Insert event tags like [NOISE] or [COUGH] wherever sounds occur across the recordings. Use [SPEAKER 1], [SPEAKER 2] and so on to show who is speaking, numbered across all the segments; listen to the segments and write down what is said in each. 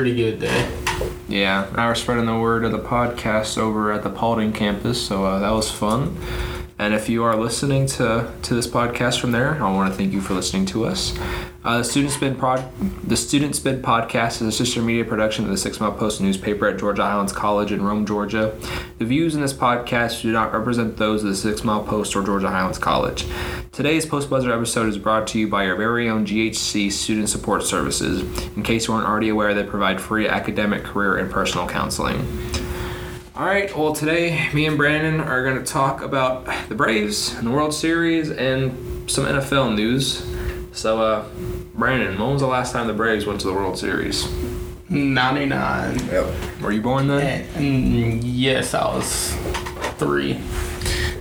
[SPEAKER 1] pretty good day.
[SPEAKER 2] Yeah, now we're spreading the word of the podcast over at the Paulding campus, so uh, that was fun. And if you are listening to, to this podcast from there, I want to thank you for listening to us. Uh, the Student Spin Pod, the Student Spin podcast is a sister media production of the Six Mile Post newspaper at Georgia Highlands College in Rome, Georgia. The views in this podcast do not represent those of the Six Mile Post or Georgia Highlands College. Today's Post Buzzer episode is brought to you by our very own GHC Student Support Services. In case you aren't already aware, they provide free academic, career, and personal counseling. All right, well, today me and Brandon are going to talk about the Braves and the World Series and some NFL news. So, uh, Brandon, when was the last time the Braves went to the World Series?
[SPEAKER 1] 99.
[SPEAKER 2] Yep. Were you born then?
[SPEAKER 1] And, yes, I was three.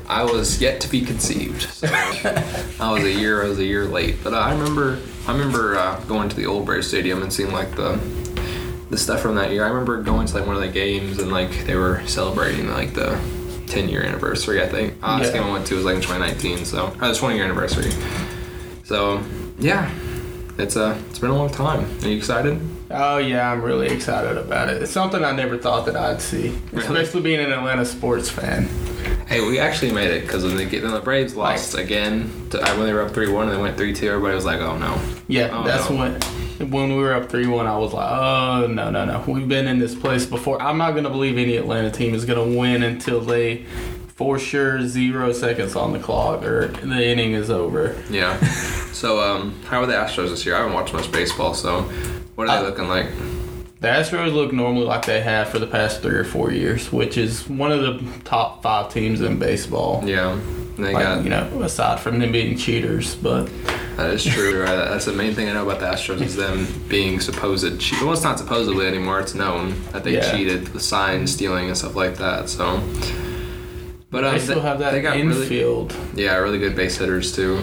[SPEAKER 2] I was yet to be conceived. So [LAUGHS] I was a year. I was a year late. But uh, I remember. I remember uh, going to the old Brave Stadium and seeing like the the stuff from that year. I remember going to like one of the games and like they were celebrating like the 10 year anniversary. I think uh, this
[SPEAKER 1] Yeah.
[SPEAKER 2] game I went to was like in 2019, so or the 20 year anniversary. So yeah, it's uh it's been a long time. Are you excited?
[SPEAKER 1] Oh, yeah, I'm really excited about it. It's something I never thought that I'd see, especially being an Atlanta sports fan.
[SPEAKER 2] Hey, we actually made it because when they get when the Braves lost again to, when they were up three one and they went three two, everybody was like, oh no.
[SPEAKER 1] Yeah,
[SPEAKER 2] Oh,
[SPEAKER 1] that's
[SPEAKER 2] no.
[SPEAKER 1] when. When we were up 3 1, I was like, oh, no, no, no. We've been in this place before. I'm not going to believe any Atlanta team is going to win until they, for sure, zero seconds on the clock or the inning is over.
[SPEAKER 2] Yeah. [LAUGHS] so um, how are the Astros this year? I haven't watched much baseball, so what are they
[SPEAKER 1] Uh,
[SPEAKER 2] looking like?
[SPEAKER 1] The Astros look normally like they have for the past three or four years, which is one of the top five teams in baseball.
[SPEAKER 2] Yeah, they
[SPEAKER 1] Like,
[SPEAKER 2] got
[SPEAKER 1] you know, aside from them being cheaters, but
[SPEAKER 2] that is true. Right? That's the main thing I know about the Astros is them being supposed cheat. Well, it's not supposedly anymore. It's known that they
[SPEAKER 1] Yeah.
[SPEAKER 2] cheated with sign stealing and stuff like that. So, but um,
[SPEAKER 1] they still have that
[SPEAKER 2] they got really
[SPEAKER 1] infield.
[SPEAKER 2] yeah really good base hitters too.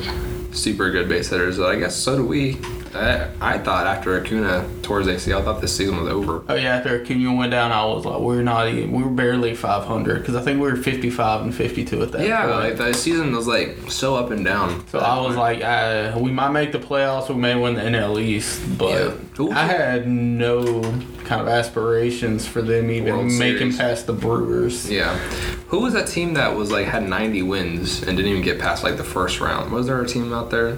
[SPEAKER 2] Super good base hitters. I guess so do we. I, I thought after Acuna tore his ACL, I thought this season was over.
[SPEAKER 1] Oh yeah, after Acuna went down, I was like, we're not even, we were barely 500 because I think we were 55 and 52 at that
[SPEAKER 2] Yeah,
[SPEAKER 1] point.
[SPEAKER 2] like the season was like so up and down.
[SPEAKER 1] so I was like, uh, we might make the playoffs, we may win the NL East, but
[SPEAKER 2] Yeah.
[SPEAKER 1] I had no kind of aspirations for them even
[SPEAKER 2] World
[SPEAKER 1] making
[SPEAKER 2] Series.
[SPEAKER 1] past the Brewers.
[SPEAKER 2] Yeah. Who was that team that was like had 90 wins and didn't even get past like the first round? Was there a team out there?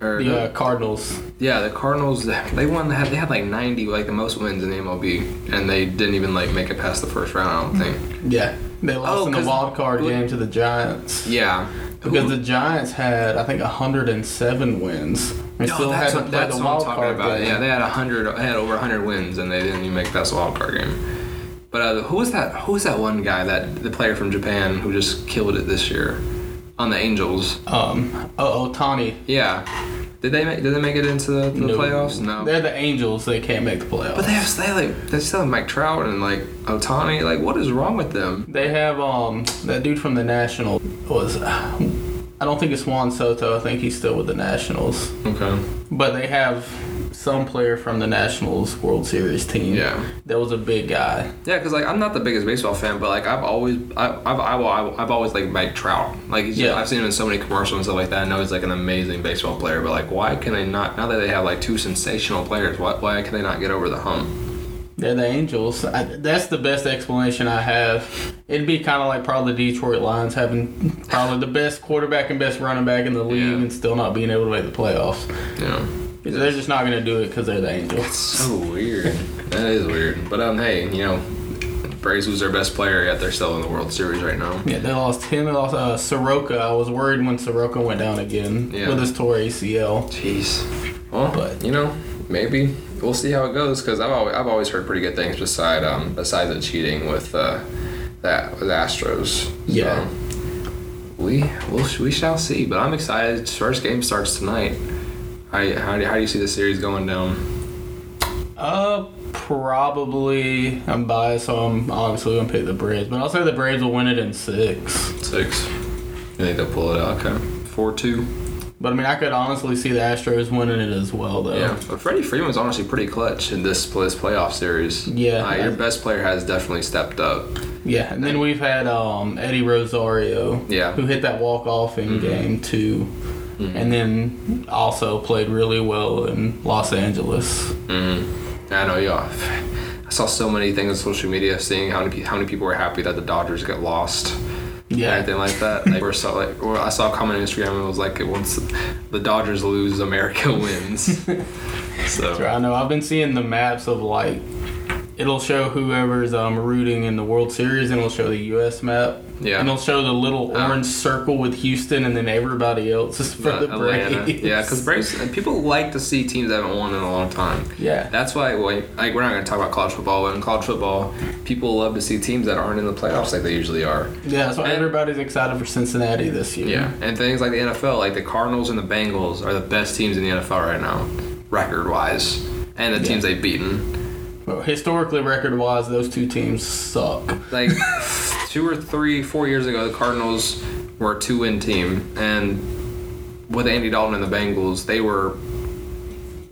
[SPEAKER 2] Or
[SPEAKER 1] The uh, Cardinals.
[SPEAKER 2] yeah, the Cardinals. They won. They had, they had like 90, like the most wins in the MLB, and they didn't even like make it past the first round. I don't think.
[SPEAKER 1] Yeah, they lost
[SPEAKER 2] Oh,
[SPEAKER 1] in the wild card game to the Giants.
[SPEAKER 2] Yeah.
[SPEAKER 1] Because the Giants had, I think, 107 wins. They
[SPEAKER 2] no,
[SPEAKER 1] still
[SPEAKER 2] that's what, that's what I'm talking about.
[SPEAKER 1] game.
[SPEAKER 2] Yeah, they had 100. They had over 100 wins, and they didn't even make past the wild card game. But uh, who was that? Who was that one guy that the player from Japan who just killed it this year on the Angels?
[SPEAKER 1] Um, oh, Ohtani.
[SPEAKER 2] Yeah. Did they make? Did they make it into the, the
[SPEAKER 1] No.
[SPEAKER 2] playoffs? No.
[SPEAKER 1] They're the Angels. They can't make the playoffs.
[SPEAKER 2] But they have they like they still have Mike Trout and like Ohtani. Like, what is wrong with them?
[SPEAKER 1] They have um that dude from the National was I don't think it's Juan Soto. I think he's still with the Nationals.
[SPEAKER 2] Okay.
[SPEAKER 1] But they have some player from the Nationals World Series team.
[SPEAKER 2] Yeah.
[SPEAKER 1] That was a big guy.
[SPEAKER 2] Yeah, because like I'm not the biggest baseball fan, but like I've always I, I've, I've I've I've always liked Mike Trout. Like he's
[SPEAKER 1] Yeah.
[SPEAKER 2] I've seen him in so many commercials and stuff like that. I know he's like an amazing baseball player, but like why can they not? Now that they have like two sensational players, why why can they not get over the hump?
[SPEAKER 1] They're the Angels. I, that's the best explanation I have. It'd be kind of like probably the Detroit Lions having probably the best quarterback and best running back in the league
[SPEAKER 2] Yeah.
[SPEAKER 1] and still not being able to make the playoffs.
[SPEAKER 2] Know.
[SPEAKER 1] They're just not going to do it because they're the Angels.
[SPEAKER 2] That's So weird. that is weird. But um, hey, you know, Braves lose their best player, yet they're still in the World Series right now.
[SPEAKER 1] Yeah, they lost him. They lost uh, Soroka. I was worried when Soroka went down again
[SPEAKER 2] Yeah.
[SPEAKER 1] with his torn ACL.
[SPEAKER 2] Jeez. Well,
[SPEAKER 1] But-
[SPEAKER 2] you know, maybe we'll see how it goes because I've always, I've always heard pretty good things beside um besides the cheating with uh that with Astros.
[SPEAKER 1] Yeah.
[SPEAKER 2] So we we'll, we shall see. But I'm excited. First game starts tonight. How do you, how do, how do you see the series going down?
[SPEAKER 1] Uh, probably. I'm biased, so I'm obviously gonna pick the Braves, but I'll say the Braves will win it in six.
[SPEAKER 2] Six. You think they'll pull it out? Okay. Four two.
[SPEAKER 1] But I mean, I could honestly see the Astros winning it as well, though.
[SPEAKER 2] Yeah, but Freddie Freeman's honestly pretty clutch in this this playoff series.
[SPEAKER 1] Yeah.
[SPEAKER 2] uh, your best player has definitely stepped up.
[SPEAKER 1] Yeah, and then we've had um, Eddie Rosario,
[SPEAKER 2] Yeah.
[SPEAKER 1] who hit that walk off in
[SPEAKER 2] Mhm.
[SPEAKER 1] game two. And then also played really well in Los Angeles.
[SPEAKER 2] Mm-hmm. I know you. I saw so many things on social media seeing how many how many people were happy that the Dodgers get lost.
[SPEAKER 1] Yeah.
[SPEAKER 2] anything like that. Like, or saw like, or I saw a comment on Instagram and it was like, once the Dodgers lose, America [LAUGHS] wins. [LAUGHS] so
[SPEAKER 1] I know. I've been seeing the maps of like it'll show whoever's um, rooting in the World Series, and it'll show the U.S. map.
[SPEAKER 2] Yeah.
[SPEAKER 1] And it'll show the little
[SPEAKER 2] Oh.
[SPEAKER 1] orange circle with Houston, and then everybody else is for the
[SPEAKER 2] Atlanta.
[SPEAKER 1] Braves.
[SPEAKER 2] Yeah, because Braves and people like to see teams that haven't won in a long time.
[SPEAKER 1] Yeah.
[SPEAKER 2] That's why, like, like we're not going to talk about college football, but in college football, people love to see teams that aren't in the playoffs like they usually are.
[SPEAKER 1] Yeah, that's why
[SPEAKER 2] And-
[SPEAKER 1] everybody's excited for Cincinnati this year.
[SPEAKER 2] Yeah, and things like the NFL, like the Cardinals and the Bengals, are the best teams in the NFL right now, record wise, and the teams they've beaten.
[SPEAKER 1] But historically, record wise, those two teams suck.
[SPEAKER 2] Like two or three, four years ago, the Cardinals were a two-win team, and with Andy Dalton and the Bengals, they were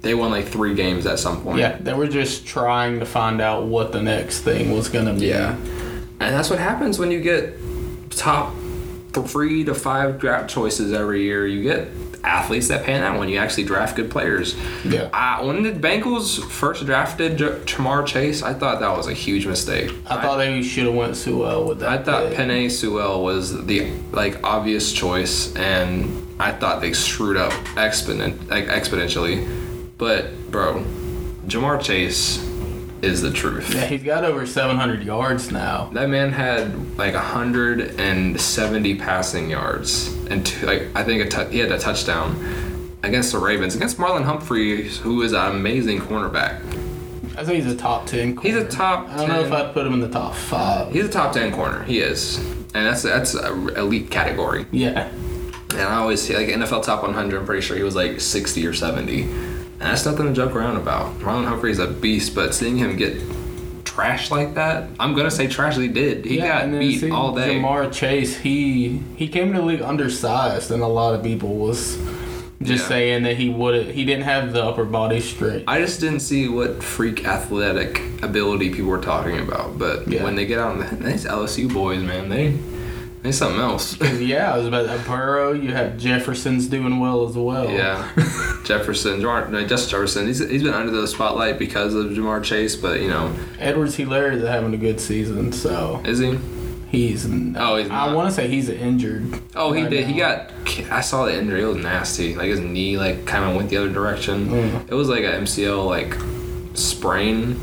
[SPEAKER 2] they won like three games at some point.
[SPEAKER 1] Yeah, they were just trying to find out what the next thing was going to be.
[SPEAKER 2] Yeah. And that's what happens when you get top three to five draft choices every year. You get athletes that pan out when you actually draft good players.
[SPEAKER 1] Yeah.
[SPEAKER 2] Uh, when the Bengals first drafted J- Ja'Marr Chase, I thought that was a huge mistake.
[SPEAKER 1] I thought they should have went Sewell with that.
[SPEAKER 2] I thought
[SPEAKER 1] pick.
[SPEAKER 2] Penei Sewell was the like obvious choice, and I thought they screwed up exponent like exponentially. But bro, Ja'Marr Chase is the truth.
[SPEAKER 1] Yeah, he's got over 700 yards now.
[SPEAKER 2] That man had like 170 passing yards and two, like I think a he had a touchdown against the Ravens against Marlon Humphrey, who is an amazing cornerback.
[SPEAKER 1] I think he's a top 10
[SPEAKER 2] He's a
[SPEAKER 1] corner.
[SPEAKER 2] top.
[SPEAKER 1] I don't know if I'd put him in the top five.
[SPEAKER 2] He's a top 10 corner. He is, and that's that's a elite category.
[SPEAKER 1] Yeah.
[SPEAKER 2] And I always see like NFL top 100. I'm pretty sure he was like 60 or 70, and that's nothing to joke around about. Marlon Humphrey is a beast, but seeing him get trashed like that, I'm gonna say trash. He did. He
[SPEAKER 1] yeah,
[SPEAKER 2] got beat
[SPEAKER 1] see,
[SPEAKER 2] all day.
[SPEAKER 1] Ja'Marr Chase, he he came to the league undersized, and a lot of people was just
[SPEAKER 2] Yeah.
[SPEAKER 1] saying that he would he didn't have the upper body strength.
[SPEAKER 2] I just didn't see what freak athletic ability people were talking about. But
[SPEAKER 1] Yeah.
[SPEAKER 2] when they get out, the, these LSU boys, man, they something else. [LAUGHS]
[SPEAKER 1] yeah, I was about that Burrow. You have Jefferson's doing well as well.
[SPEAKER 2] yeah, [LAUGHS] Jefferson, Ja'Marr, no, Justin Jefferson. He's, he's been under the spotlight because of Ja'Marr Chase, but you know,
[SPEAKER 1] Edwards Helaire is having a good season, so
[SPEAKER 2] is he?
[SPEAKER 1] he's.
[SPEAKER 2] Oh, he's not.
[SPEAKER 1] I want to say he's injured.
[SPEAKER 2] Oh, he
[SPEAKER 1] right
[SPEAKER 2] did. He got. I saw the injury. It was nasty. Like his knee, like kind of went the other direction.
[SPEAKER 1] Mm.
[SPEAKER 2] It was like a MCL like sprain,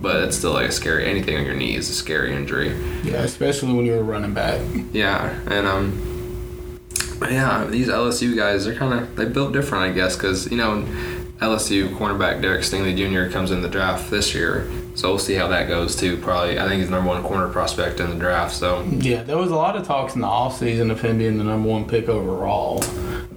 [SPEAKER 2] but it's still like a scary. Anything on your knee is a scary injury.
[SPEAKER 1] Yeah, especially when you're a running back.
[SPEAKER 2] Yeah, and um, yeah, these LSU guys, they're kind of they built different, I guess, because you know, LSU cornerback Derek Stingley Jr. comes in the draft this year, so we'll see how that goes too. Probably, I think he's the number one corner prospect in the draft. So
[SPEAKER 1] Yeah, there was a lot of talks in the offseason of him being the number one pick overall.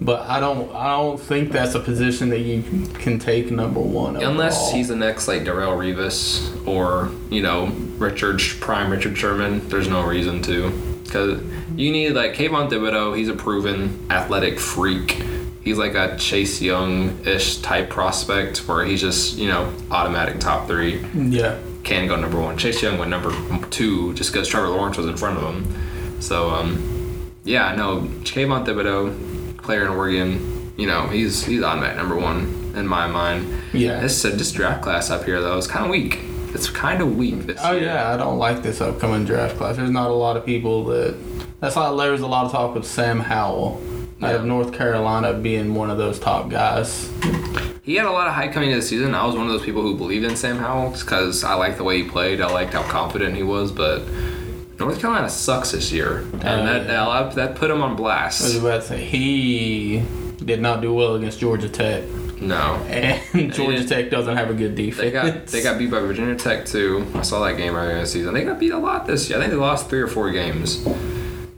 [SPEAKER 1] But I don't I don't think that's a position that you can take number one
[SPEAKER 2] unless
[SPEAKER 1] overall.
[SPEAKER 2] he's the next like Darrelle Revis or you know Richard Prime Richard Sherman, there's no reason to, because you need like Kayvon Thibodeaux. He's a proven athletic freak. He's like a Chase Young-ish type prospect where he's just you know automatic top three.
[SPEAKER 1] Yeah.
[SPEAKER 2] can go number one. Chase Young went number two just because Trevor Lawrence was in front of him. So, um, yeah, no, Kayvon Thibodeaux, player in Oregon, you know, he's he's automatic number one in my mind.
[SPEAKER 1] Yeah.
[SPEAKER 2] This uh, this draft class up here though is kind of weak. It's kind of weak this
[SPEAKER 1] Oh
[SPEAKER 2] year.
[SPEAKER 1] yeah, I don't like this upcoming draft class. There's not a lot of people that. That's why there was a lot of talk with Sam Howell out of North Carolina being one of those top guys.
[SPEAKER 2] He had a lot of hype coming into the season. I was one of those people who believed in Sam Howell because I liked the way he played. I liked how confident he was, but North Carolina sucks this year, and
[SPEAKER 1] Oh,
[SPEAKER 2] that, that that put him on
[SPEAKER 1] I was
[SPEAKER 2] blast.
[SPEAKER 1] about to say he did not do well against Georgia Tech,
[SPEAKER 2] No,
[SPEAKER 1] and [LAUGHS] Georgia Tech doesn't have a good defense.
[SPEAKER 2] They got they got beat by Virginia Tech too. I saw that game earlier this season. They got beat a lot this year. I think they lost three or four games.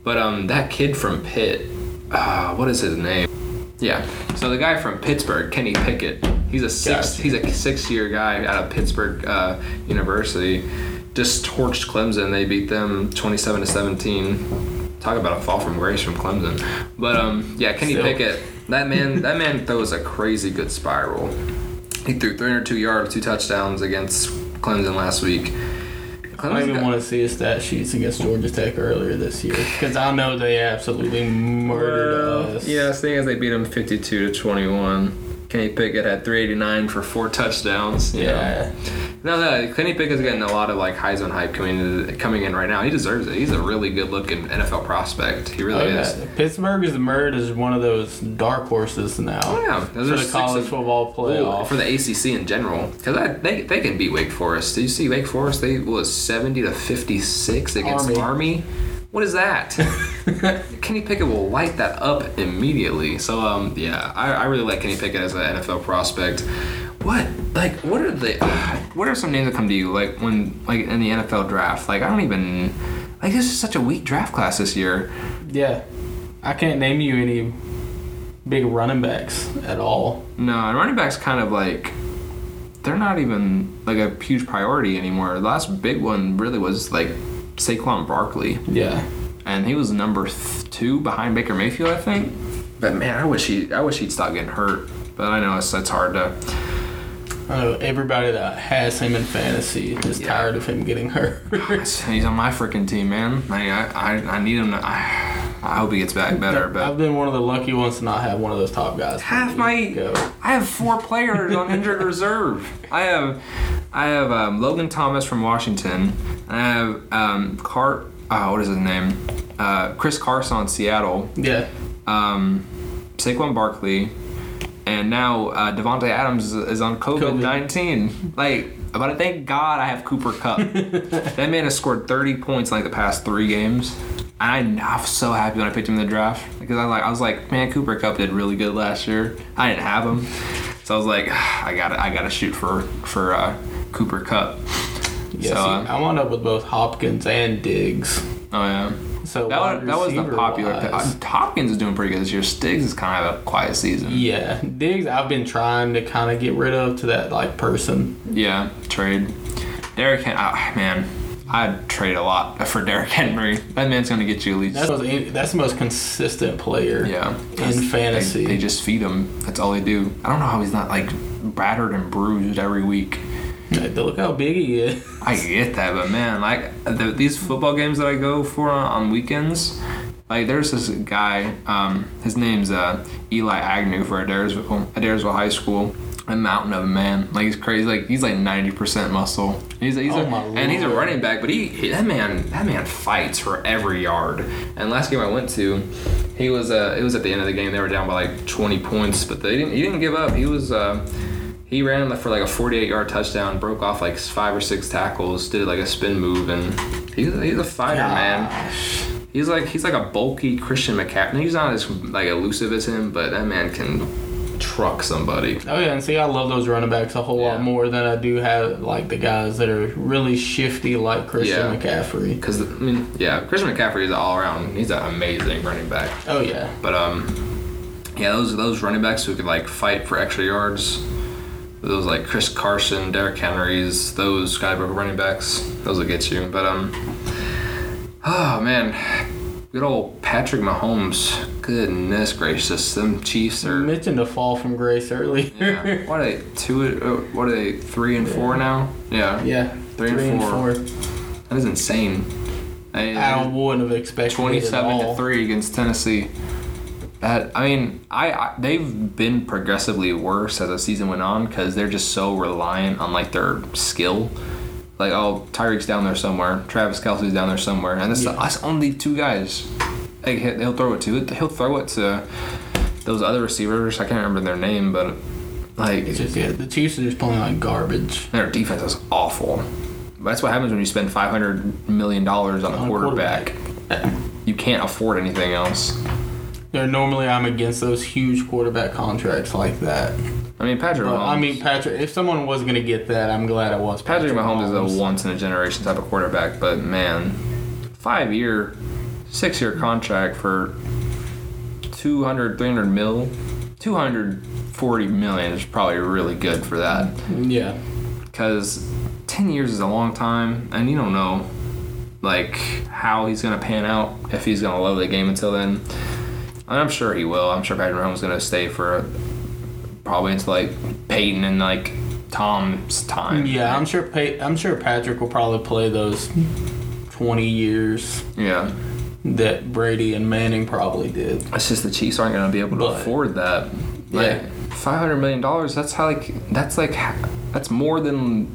[SPEAKER 2] But um, that kid from Pitt, uh, what is his name? Yeah. So the guy from Pittsburgh, Kenny Pickett. He's a six.
[SPEAKER 1] Gotcha.
[SPEAKER 2] He's a six-year guy out of Pittsburgh uh, University. Just torched Clemson. They beat them 27 to 17. Talk about a fall from grace from Clemson. But um, yeah, Kenny
[SPEAKER 1] Still.
[SPEAKER 2] Pickett. That man. [LAUGHS] that man throws a crazy good spiral. He threw 302 yards, two touchdowns against Clemson last week.
[SPEAKER 1] I even want to see his stat sheets against Georgia Tech earlier this year because I know they absolutely murdered us.
[SPEAKER 2] Yeah, seeing as they beat them 52 to 21. Kenny Pickett had 389 for four touchdowns. you know.
[SPEAKER 1] Yeah.
[SPEAKER 2] No, no, Kenny Pickett's getting a lot of like Heisman hype coming in, coming in right now. He deserves it. He's a really good looking NFL prospect. He really
[SPEAKER 1] Oh,
[SPEAKER 2] is.
[SPEAKER 1] Pittsburgh is emerged as one of those dark horses now
[SPEAKER 2] Oh, yeah.
[SPEAKER 1] for
[SPEAKER 2] Those are
[SPEAKER 1] the college
[SPEAKER 2] of-
[SPEAKER 1] football playoff.
[SPEAKER 2] Ooh, for the ACC in general, because they they can beat Wake Forest. Did you see Wake Forest? They was seventy to fifty six against
[SPEAKER 1] Army.
[SPEAKER 2] Army. What is that? [LAUGHS] Kenny Pickett will light that up immediately. So um yeah, I, I really like Kenny Pickett as an NFL prospect. What like what are the [SIGHS] what are some names that come to you like when like in the NFL draft? Like I don't even like this is such a weak draft class this year.
[SPEAKER 1] yeah, I can't name you any big running backs at all.
[SPEAKER 2] No, and running backs kind of like they're not even like a huge priority anymore. The last big one really was like Saquon Barkley,
[SPEAKER 1] Yeah.
[SPEAKER 2] and he was number th- two behind Baker Mayfield, I think. But man, I wish he I wish he'd stop getting hurt. But I know it's it's hard to.
[SPEAKER 1] Know everybody that has him in fantasy is
[SPEAKER 2] Yeah.
[SPEAKER 1] tired of him getting hurt. [LAUGHS]
[SPEAKER 2] He's on my freaking team, man. I I, I, I need him to. I, I hope he gets back better, But I've
[SPEAKER 1] been one of the lucky ones to not have one of those top guys.
[SPEAKER 2] Half my
[SPEAKER 1] go.
[SPEAKER 2] I have four players on injured reserve. I have I have um, Logan Thomas from Washington. And I have um, Car. Uh, what is his name? Uh, Chris Carson on Seattle.
[SPEAKER 1] Yeah.
[SPEAKER 2] Um, Saquon Barkley, and now uh, Davante Adams is, is on COVID nineteen. Like, but thank God I have Cooper Kupp. [LAUGHS] that man has scored thirty points in like the past three games. And I, I was so happy when I picked him in the draft because I like I was like, man, Cooper Kupp did really good last year. I didn't have him, so I was like, I got to I got to shoot for for uh, Cooper Kupp.
[SPEAKER 1] Yeah,
[SPEAKER 2] So,
[SPEAKER 1] see, I wound up with both Hopkins and Diggs.
[SPEAKER 2] Oh yeah.
[SPEAKER 1] So
[SPEAKER 2] That that was the popular.
[SPEAKER 1] wise-
[SPEAKER 2] Hopkins is doing pretty good this year. Stiggs is kind of a quiet season.
[SPEAKER 1] Yeah, Diggs. I've been trying to kind of get rid of to that like person.
[SPEAKER 2] Yeah, trade. Derrick ah, man, I'd trade a lot for Derrick Henry. That man's gonna get you at least.
[SPEAKER 1] That's the most, that's the most consistent player.
[SPEAKER 2] yeah,
[SPEAKER 1] in fantasy.
[SPEAKER 2] they, they just feed him. That's all they do. I don't know how he's not like battered and bruised every week.
[SPEAKER 1] Like, Look how big he is. [LAUGHS]
[SPEAKER 2] I get that, but man, like the, these football games that I go for on, on weekends, like there's this guy. Um, his name's uh, Eli Agnew for Adairsville, Adairsville High School. A mountain of a man, like he's crazy. Like he's like ninety percent muscle. He's, he's
[SPEAKER 1] Oh
[SPEAKER 2] a, and he's a running back, but he, he that man that man fights for every yard. And last game I went to, he was uh it was at the end of the game. They were down by like twenty points, but they didn't he didn't give up. He was uh he ran for like a 48 yard touchdown, broke off like five or six tackles, did like a spin move, and he's, he's a fighter, man. He's like he's like a bulky Christian McCaffrey. He's not as like elusive as him, but that man can truck somebody.
[SPEAKER 1] Oh yeah, and see, I love those running backs a whole
[SPEAKER 2] Yeah.
[SPEAKER 1] lot more than I do have like the guys that are really shifty like Christian
[SPEAKER 2] Yeah.
[SPEAKER 1] McCaffrey.
[SPEAKER 2] Because I mean, yeah, Christian McCaffrey is all around. He's an amazing running back.
[SPEAKER 1] Oh yeah,
[SPEAKER 2] But um, yeah, those those running backs who could like fight for extra yards. Those like Chris Carson, Derrick Henrys, those of running backs, those will get you. But um, oh man, good old Patrick Mahomes. Goodness gracious, them Chiefs are.
[SPEAKER 1] mentioned a fall from grace earlier. [LAUGHS]
[SPEAKER 2] Yeah. What are they? Two? uh, What are they? Three and four now? Yeah.
[SPEAKER 1] Yeah,
[SPEAKER 2] Three and four. That is insane. They-
[SPEAKER 1] I wouldn't have expected
[SPEAKER 2] Twenty-seven to three against Tennessee. That I mean, I, I they've been progressively worse as the season went on because they're just so reliant on like their skill. Like, oh, Tyreek's down there somewhere, Travis Kelce's down there somewhere, and it's
[SPEAKER 1] Yeah.
[SPEAKER 2] that's only two guys. Like, he- he'll throw it to he'll throw it to those other receivers. I can't remember their name, but like
[SPEAKER 1] It's just yeah, the Chiefs are just playing like garbage.
[SPEAKER 2] their defense is awful. That's what happens when you spend five hundred million dollars on
[SPEAKER 1] On a
[SPEAKER 2] quarterback. You can't afford anything else.
[SPEAKER 1] Yeah, normally I'm against those huge quarterback contracts like that.
[SPEAKER 2] I mean, Patrick
[SPEAKER 1] But,
[SPEAKER 2] Mahomes.
[SPEAKER 1] I mean, Patrick. If someone was gonna get that, I'm glad it was
[SPEAKER 2] Patrick
[SPEAKER 1] Patrick,
[SPEAKER 2] Mahomes is a once in a generation type of quarterback, but man, five year, six year contract for 200, 300 mil, 240 million is probably really good for that.
[SPEAKER 1] Yeah,
[SPEAKER 2] Because 10 years is a long time, and you don't know like how he's gonna pan out if he's gonna love the game until then. And I'm sure he will. I'm sure Patrick Mahomes is gonna stay for probably until like Peyton and like Tom's time.
[SPEAKER 1] Yeah, I'm sure. I'm sure Patrick will probably play those 20 years
[SPEAKER 2] Yeah.
[SPEAKER 1] that Brady and Manning probably did.
[SPEAKER 2] It's just the Chiefs aren't going to be able to
[SPEAKER 1] But-
[SPEAKER 2] afford that. Like
[SPEAKER 1] Yeah.
[SPEAKER 2] five hundred million dollars. That's how like that's like that's more than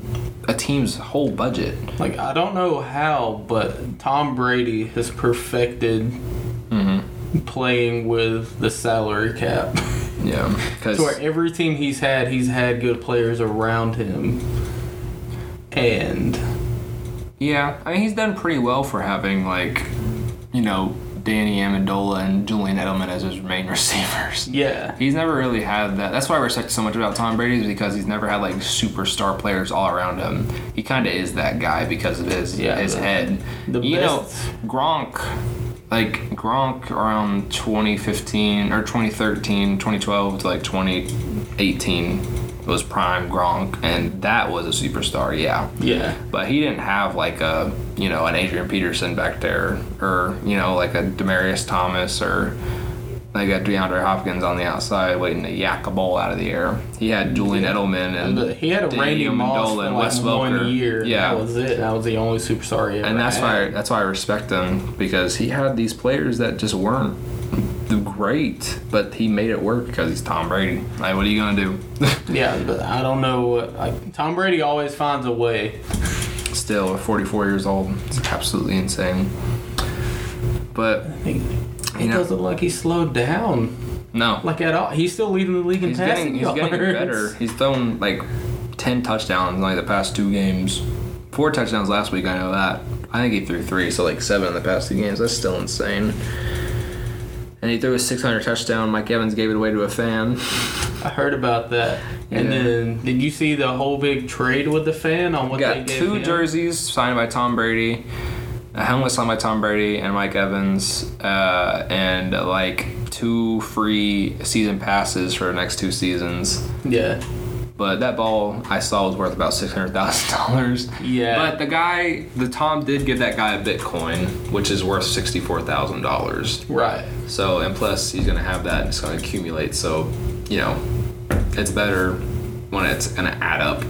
[SPEAKER 2] a team's whole budget.
[SPEAKER 1] Like I don't know how, but Tom Brady has perfected
[SPEAKER 2] Mm-hmm.
[SPEAKER 1] Playing with the salary cap.
[SPEAKER 2] Yeah, [LAUGHS] because
[SPEAKER 1] where every team he's had, he's had good players around him. And
[SPEAKER 2] yeah, I mean he's done pretty well for having like you know Danny Amendola and Julian Edelman as his main [LAUGHS] receivers.
[SPEAKER 1] yeah,
[SPEAKER 2] He's never really had that. That's why I respect so much about Tom Brady is because he's never had like superstar players all around him. He kind of is that guy because of his
[SPEAKER 1] Yeah,
[SPEAKER 2] his
[SPEAKER 1] the-
[SPEAKER 2] head.
[SPEAKER 1] the
[SPEAKER 2] you
[SPEAKER 1] best-
[SPEAKER 2] know, Gronk, like Gronk around 2015 or 2013, 2012 to like 2018 was prime Gronk, and that was a superstar. Yeah.
[SPEAKER 1] yeah,
[SPEAKER 2] But he didn't have like a you know an Adrian Peterson back there, or you know like a Demaryius Thomas, or like got DeAndre Hopkins on the outside waiting to yak a ball out of the air. He had Julian Edelman and
[SPEAKER 1] he had a
[SPEAKER 2] Danny
[SPEAKER 1] Randy Moss for
[SPEAKER 2] and
[SPEAKER 1] like
[SPEAKER 2] Wes
[SPEAKER 1] one
[SPEAKER 2] Welker.
[SPEAKER 1] year.
[SPEAKER 2] Yeah.
[SPEAKER 1] that was it. That was the only superstar he ever
[SPEAKER 2] and that's
[SPEAKER 1] had.
[SPEAKER 2] why that's why I respect him because he had these players that just weren't great, but he made it work because he's Tom Brady. Like, what are you gonna do? [LAUGHS]
[SPEAKER 1] Yeah, but I don't know. what- Like Tom Brady always finds a way.
[SPEAKER 2] Still, at 44 years old, it's absolutely insane. But
[SPEAKER 1] He,
[SPEAKER 2] You know-
[SPEAKER 1] doesn't look like he slowed down
[SPEAKER 2] no,
[SPEAKER 1] like at all. He's still leading the league in
[SPEAKER 2] he's
[SPEAKER 1] passing
[SPEAKER 2] getting he's
[SPEAKER 1] yards.
[SPEAKER 2] getting better. He's thrown like 10 touchdowns in like the past two games. Four touchdowns last week, I know that. I think he threw three, so like seven in the past two games. That's still insane. And he threw a 600 touchdown. Mike Evans gave it away to a fan. [LAUGHS]
[SPEAKER 1] I heard about that. And
[SPEAKER 2] Yeah.
[SPEAKER 1] then, did you see the whole big trade with the fan on what
[SPEAKER 2] We
[SPEAKER 1] they
[SPEAKER 2] got two
[SPEAKER 1] him?
[SPEAKER 2] jerseys signed by Tom Brady, a helmet signed by Tom Brady and Mike Evans, uh, and like two free season passes for the next two seasons.
[SPEAKER 1] Yeah,
[SPEAKER 2] But that ball I saw was worth about six hundred thousand dollars.
[SPEAKER 1] yeah.
[SPEAKER 2] But the guy, the Tom did give that guy a Bitcoin, which is worth sixty four thousand dollars.
[SPEAKER 1] right.
[SPEAKER 2] So and plus he's gonna have that. and It's gonna accumulate. So you know, it's better when it's gonna add up.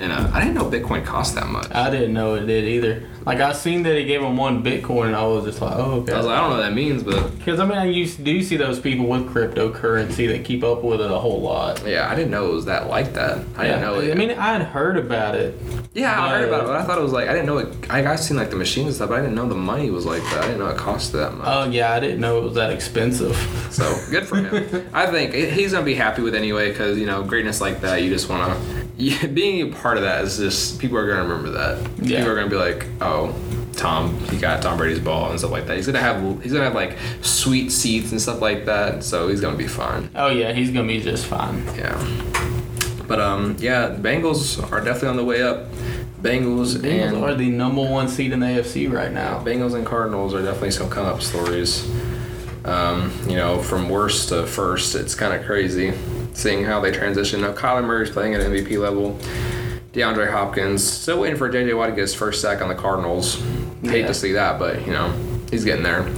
[SPEAKER 2] And uh, I didn't know Bitcoin cost that much.
[SPEAKER 1] I didn't know it did either. Like I seen that he gave him one Bitcoin, and I was just like, oh okay.
[SPEAKER 2] I was like, I don't know what that means, but
[SPEAKER 1] Because I mean, I used do see those people with cryptocurrency that keep up with it a whole lot.
[SPEAKER 2] yeah, I didn't know it was that like that. I didn't know. It.
[SPEAKER 1] I mean, I had heard about it.
[SPEAKER 2] yeah, I heard about it,
[SPEAKER 1] but-
[SPEAKER 2] I thought it was like I didn't know it. I I seen like the machines and stuff, but I didn't know the money was like that. I didn't know it cost that much.
[SPEAKER 1] Oh yeah, I didn't know it was that expensive.
[SPEAKER 2] So good for him. [LAUGHS] I think he's gonna be happy with it anyway because you know greatness like that. You just want to yeah, being a part of that is just people are gonna remember that.
[SPEAKER 1] Yeah.
[SPEAKER 2] People are gonna be like, oh, Tom, he got Tom Brady's ball and stuff like that. He's gonna have he's gonna have like sweet seats and stuff like that. So he's gonna be fine.
[SPEAKER 1] Oh yeah, he's gonna be just fine.
[SPEAKER 2] Yeah. But um, yeah, the Bengals are definitely on the way up. Bengals
[SPEAKER 1] Bengals
[SPEAKER 2] and
[SPEAKER 1] are the number one seed in the AFC right now.
[SPEAKER 2] Bengals and Cardinals are definitely some come up stories. Um, you know, from worst to first, it's kind of crazy seeing how they transition. Now, Kyler Murray's playing at MVP level. DeAndre Hopkins still waiting for JJ Watt to get his first sack on the Cardinals. Hate to see that, but you know, he's getting there.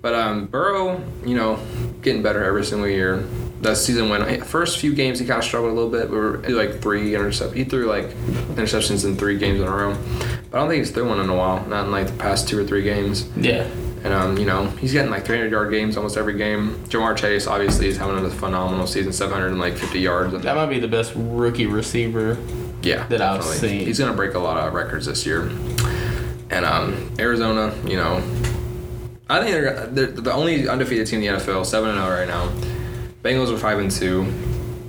[SPEAKER 2] But um, Burrow, you know, getting better every single year. That season when first few games he kind of struggled a little bit. We were like three intercept. He threw like interceptions in three games in a row. But I don't think he's threw one in a while. Not in like the past two or three games.
[SPEAKER 1] Yeah.
[SPEAKER 2] And um, you know, he's getting like 300 yard games almost every game. Ja'Marr Chase obviously is having a phenomenal season, 750 yards.
[SPEAKER 1] That might be the best rookie receiver.
[SPEAKER 2] Yeah,
[SPEAKER 1] that I've seen.
[SPEAKER 2] He's gonna break a lot of records this year. And um, Arizona, you know, I think they're, they're the only undefeated team in the NFL, seven and zero right now. Bengals are five and two,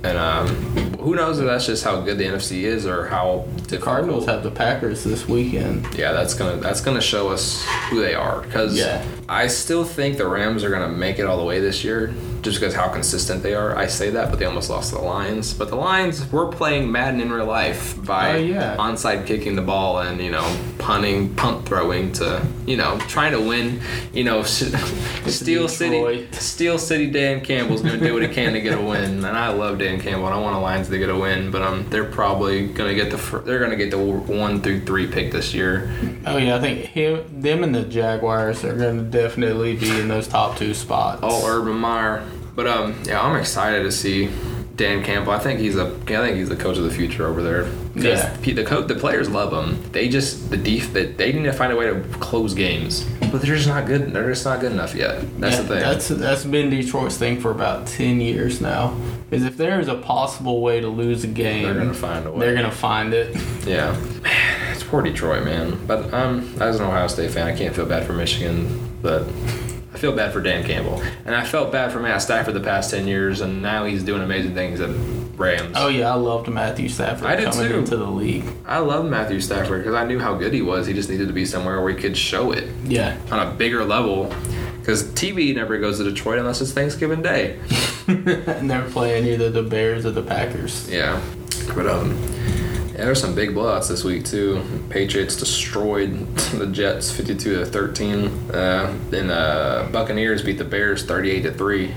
[SPEAKER 2] and um, who knows if that's just how good the NFC is or how
[SPEAKER 1] The Cardinals have the Packers this weekend.
[SPEAKER 2] Yeah, that's gonna that's gonna show us who they are because
[SPEAKER 1] Yeah.
[SPEAKER 2] I still think the Rams are gonna make it all the way this year just because how consistent they are. I say that, but they almost lost to the Lions. But the Lions were playing Madden in real life by
[SPEAKER 1] Oh, yeah.
[SPEAKER 2] onside kicking the ball and you know punting, punt throwing to you know trying to win. You know, [LAUGHS] Steel City, Steel City. Dan Campbell's gonna do what he can to get a win, and I love Dan Campbell. I want the Lions to get a win, but um, they're probably gonna get the they're gonna get the one through three pick this year.
[SPEAKER 1] Oh yeah, I think him, them, and the Jaguars are going to definitely be in those top two spots.
[SPEAKER 2] Oh, Urban Meyer. But um, yeah, I'm excited to see Dan Campbell. I think he's a. I think he's the coach of the future over there.
[SPEAKER 1] Yeah.
[SPEAKER 2] The co- the players love him. They just the def that they need to find a way to close games, but they're just not good. They're just not good enough yet. That's
[SPEAKER 1] Yeah,
[SPEAKER 2] the thing.
[SPEAKER 1] That's that's been Detroit's thing for about ten years now. Is if there is a possible way to lose a game,
[SPEAKER 2] they're gonna find a way.
[SPEAKER 1] they're gonna find it.
[SPEAKER 2] Yeah, man, [SIGHS] it's poor Detroit, man. But um, as an Ohio State fan, I can't feel bad for Michigan, but feel bad for Dan Campbell, and I felt bad for Matt Stafford the past ten years, and now he's doing amazing things at Rams.
[SPEAKER 1] Oh yeah, I loved Matthew Stafford
[SPEAKER 2] I did
[SPEAKER 1] coming
[SPEAKER 2] too.
[SPEAKER 1] into the league.
[SPEAKER 2] I love Matthew Stafford because I knew how good he was. He just needed to be somewhere where he could show it
[SPEAKER 1] Yeah,
[SPEAKER 2] on a bigger level. Because TV never goes to Detroit unless it's Thanksgiving Day. [LAUGHS]
[SPEAKER 1] and they're playing either the Bears or the Packers.
[SPEAKER 2] Yeah, but um, yeah, there's some big blowouts this week too. Patriots destroyed [LAUGHS] the Jets 52 to 13. Uh, then uh, Buccaneers beat the Bears 38 to three.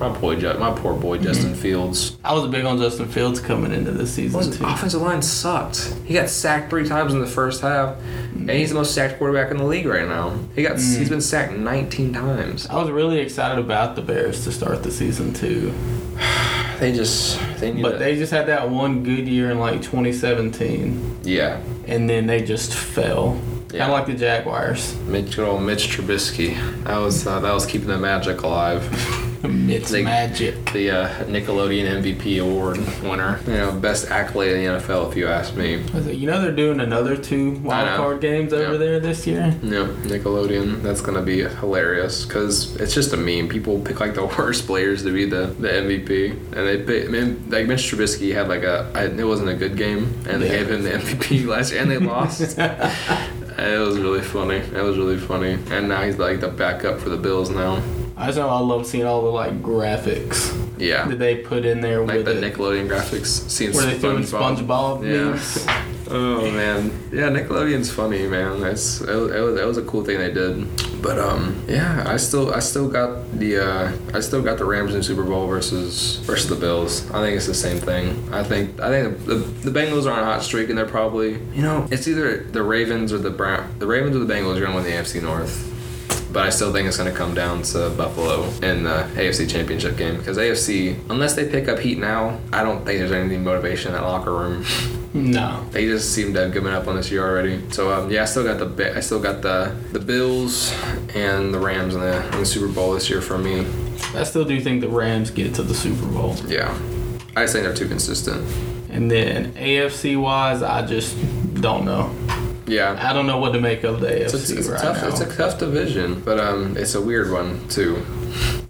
[SPEAKER 2] My boy, my poor boy Justin Fields.
[SPEAKER 1] I was big on Justin Fields coming into this season
[SPEAKER 2] His
[SPEAKER 1] too.
[SPEAKER 2] offensive line sucked. He got sacked three times in the first half, and he's the most sacked quarterback in the league right now. He got he's been sacked 19 times.
[SPEAKER 1] I was really excited about the Bears to start the season too, [SIGHS] [SIGHS]
[SPEAKER 2] They just they need
[SPEAKER 1] but
[SPEAKER 2] to-
[SPEAKER 1] they just had that one good year in like 2017,
[SPEAKER 2] yeah.
[SPEAKER 1] and then they just fell.
[SPEAKER 2] Yeah.
[SPEAKER 1] Kind of like the Jaguars.
[SPEAKER 2] Mitch, good old Mitch Trubisky. That was uh, that was keeping the magic alive. [LAUGHS] [LAUGHS]
[SPEAKER 1] It's
[SPEAKER 2] They-
[SPEAKER 1] magic.
[SPEAKER 2] the uh, Nickelodeon MVP award winner. You know, best accolade in the NFL, if you ask me.
[SPEAKER 1] You know they're doing another two wild card games over
[SPEAKER 2] Yeah.
[SPEAKER 1] there this year.
[SPEAKER 2] Yep, Nickelodeon. That's gonna be hilarious because it's just a meme. People pick like the [LAUGHS] worst players to be the, the MVP, and they pick. I mean, like Mitch Trubisky had like a. I, it wasn't a good game, and they
[SPEAKER 1] Yeah.
[SPEAKER 2] gave him the MVP [LAUGHS] last year, and they lost. it was really funny. It was really funny, and now he's like the backup for the Bills now.
[SPEAKER 1] I just know I love seeing all the like graphics
[SPEAKER 2] Yeah,
[SPEAKER 1] that they put in there
[SPEAKER 2] like
[SPEAKER 1] with
[SPEAKER 2] the
[SPEAKER 1] it,
[SPEAKER 2] Nickelodeon graphics. Seeing
[SPEAKER 1] where they threw in
[SPEAKER 2] SpongeBob. Yeah. Oh man, yeah, Nickelodeon's funny, man. That's it it was, it was a cool thing they did. But um, yeah, I still I still got the uh, I still got the Rams in Super Bowl versus versus the Bills. I think it's the same thing. I think I think the, the Bengals are on a hot streak and they're probably you know it's either the Ravens or the Brown the Ravens or the Bengals are gonna win the AFC North. But I still think it's going to come down to Buffalo in the AFC Championship game because AFC, unless they pick up heat now, I don't think there's any motivation in that locker room. [LAUGHS]
[SPEAKER 1] No,
[SPEAKER 2] They just seem to have given up on this year already. So um, yeah, I still got the I still got the the Bills and the Rams in the, in the Super Bowl this year for me.
[SPEAKER 1] I still do think the Rams get to the Super Bowl.
[SPEAKER 2] Yeah, I just think they're too consistent.
[SPEAKER 1] And then AFC wise, I just don't know.
[SPEAKER 2] Yeah,
[SPEAKER 1] I don't know what to make of the AFC
[SPEAKER 2] it's, a, it's, a
[SPEAKER 1] right
[SPEAKER 2] tough
[SPEAKER 1] now.
[SPEAKER 2] it's a tough division, but um, it's a weird one too.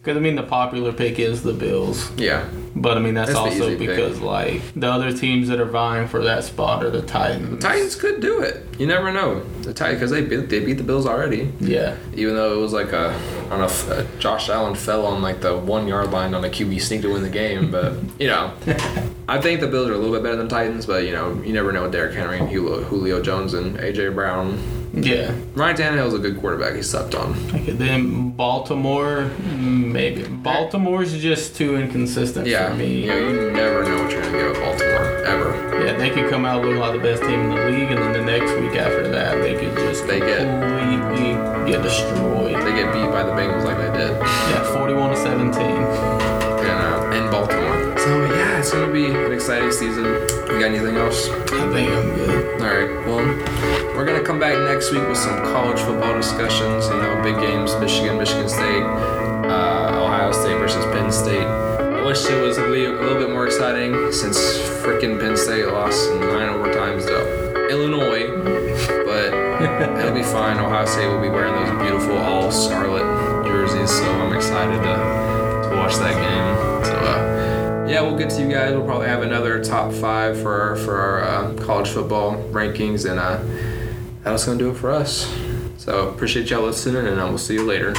[SPEAKER 1] Because I mean, the popular pick is the Bills,
[SPEAKER 2] Yeah,
[SPEAKER 1] but I mean that's,
[SPEAKER 2] That's
[SPEAKER 1] also
[SPEAKER 2] easy pick.
[SPEAKER 1] because like the other teams that are vying for that spot are the Titans.
[SPEAKER 2] Titans could do it. You never know. The Titans because they beat, they beat the Bills already.
[SPEAKER 1] Yeah,
[SPEAKER 2] Even though it was like a, I don't know, if, uh, Josh Allen fell on like the one yard line on a QB sneak to win the game, but you know, [LAUGHS] I think the Bills are a little bit better than Titans, but you know, you never know with Derrick Henry and Julio, Julio Jones and AJ Brown.
[SPEAKER 1] Yeah.
[SPEAKER 2] Ryan Tannehill's a good quarterback. He slept on.
[SPEAKER 1] Okay, then Baltimore, maybe. Baltimore's just too inconsistent
[SPEAKER 2] yeah.
[SPEAKER 1] for me.
[SPEAKER 2] Yeah, you never know what you're going to get with Baltimore, ever.
[SPEAKER 1] Yeah, they could come out looking like the best team in the league, and then the next week after that, they could just
[SPEAKER 2] they get,
[SPEAKER 1] completely get destroyed.
[SPEAKER 2] They get beat by the Bengals like they did.
[SPEAKER 1] Yeah, 41 to
[SPEAKER 2] 17 it's gonna be an exciting season. You got anything else?
[SPEAKER 1] I think I'm good.
[SPEAKER 2] All right. Well, we're gonna come back next week with some college football discussions. You know, big games: Michigan, Michigan State, uh, Ohio State versus Penn State. I wish it was a little, a little bit more exciting since freaking Penn State lost in nine overtimes to Illinois, but [LAUGHS] it'll be fine. Ohio State will be wearing those beautiful all scarlet jerseys, so I'm excited to, to watch that game. So. Uh, yeah, we'll get to you guys. We'll probably have another top five for our, for our uh, college football rankings, and uh, that's gonna do it for us. So appreciate y'all listening, and I will see you later.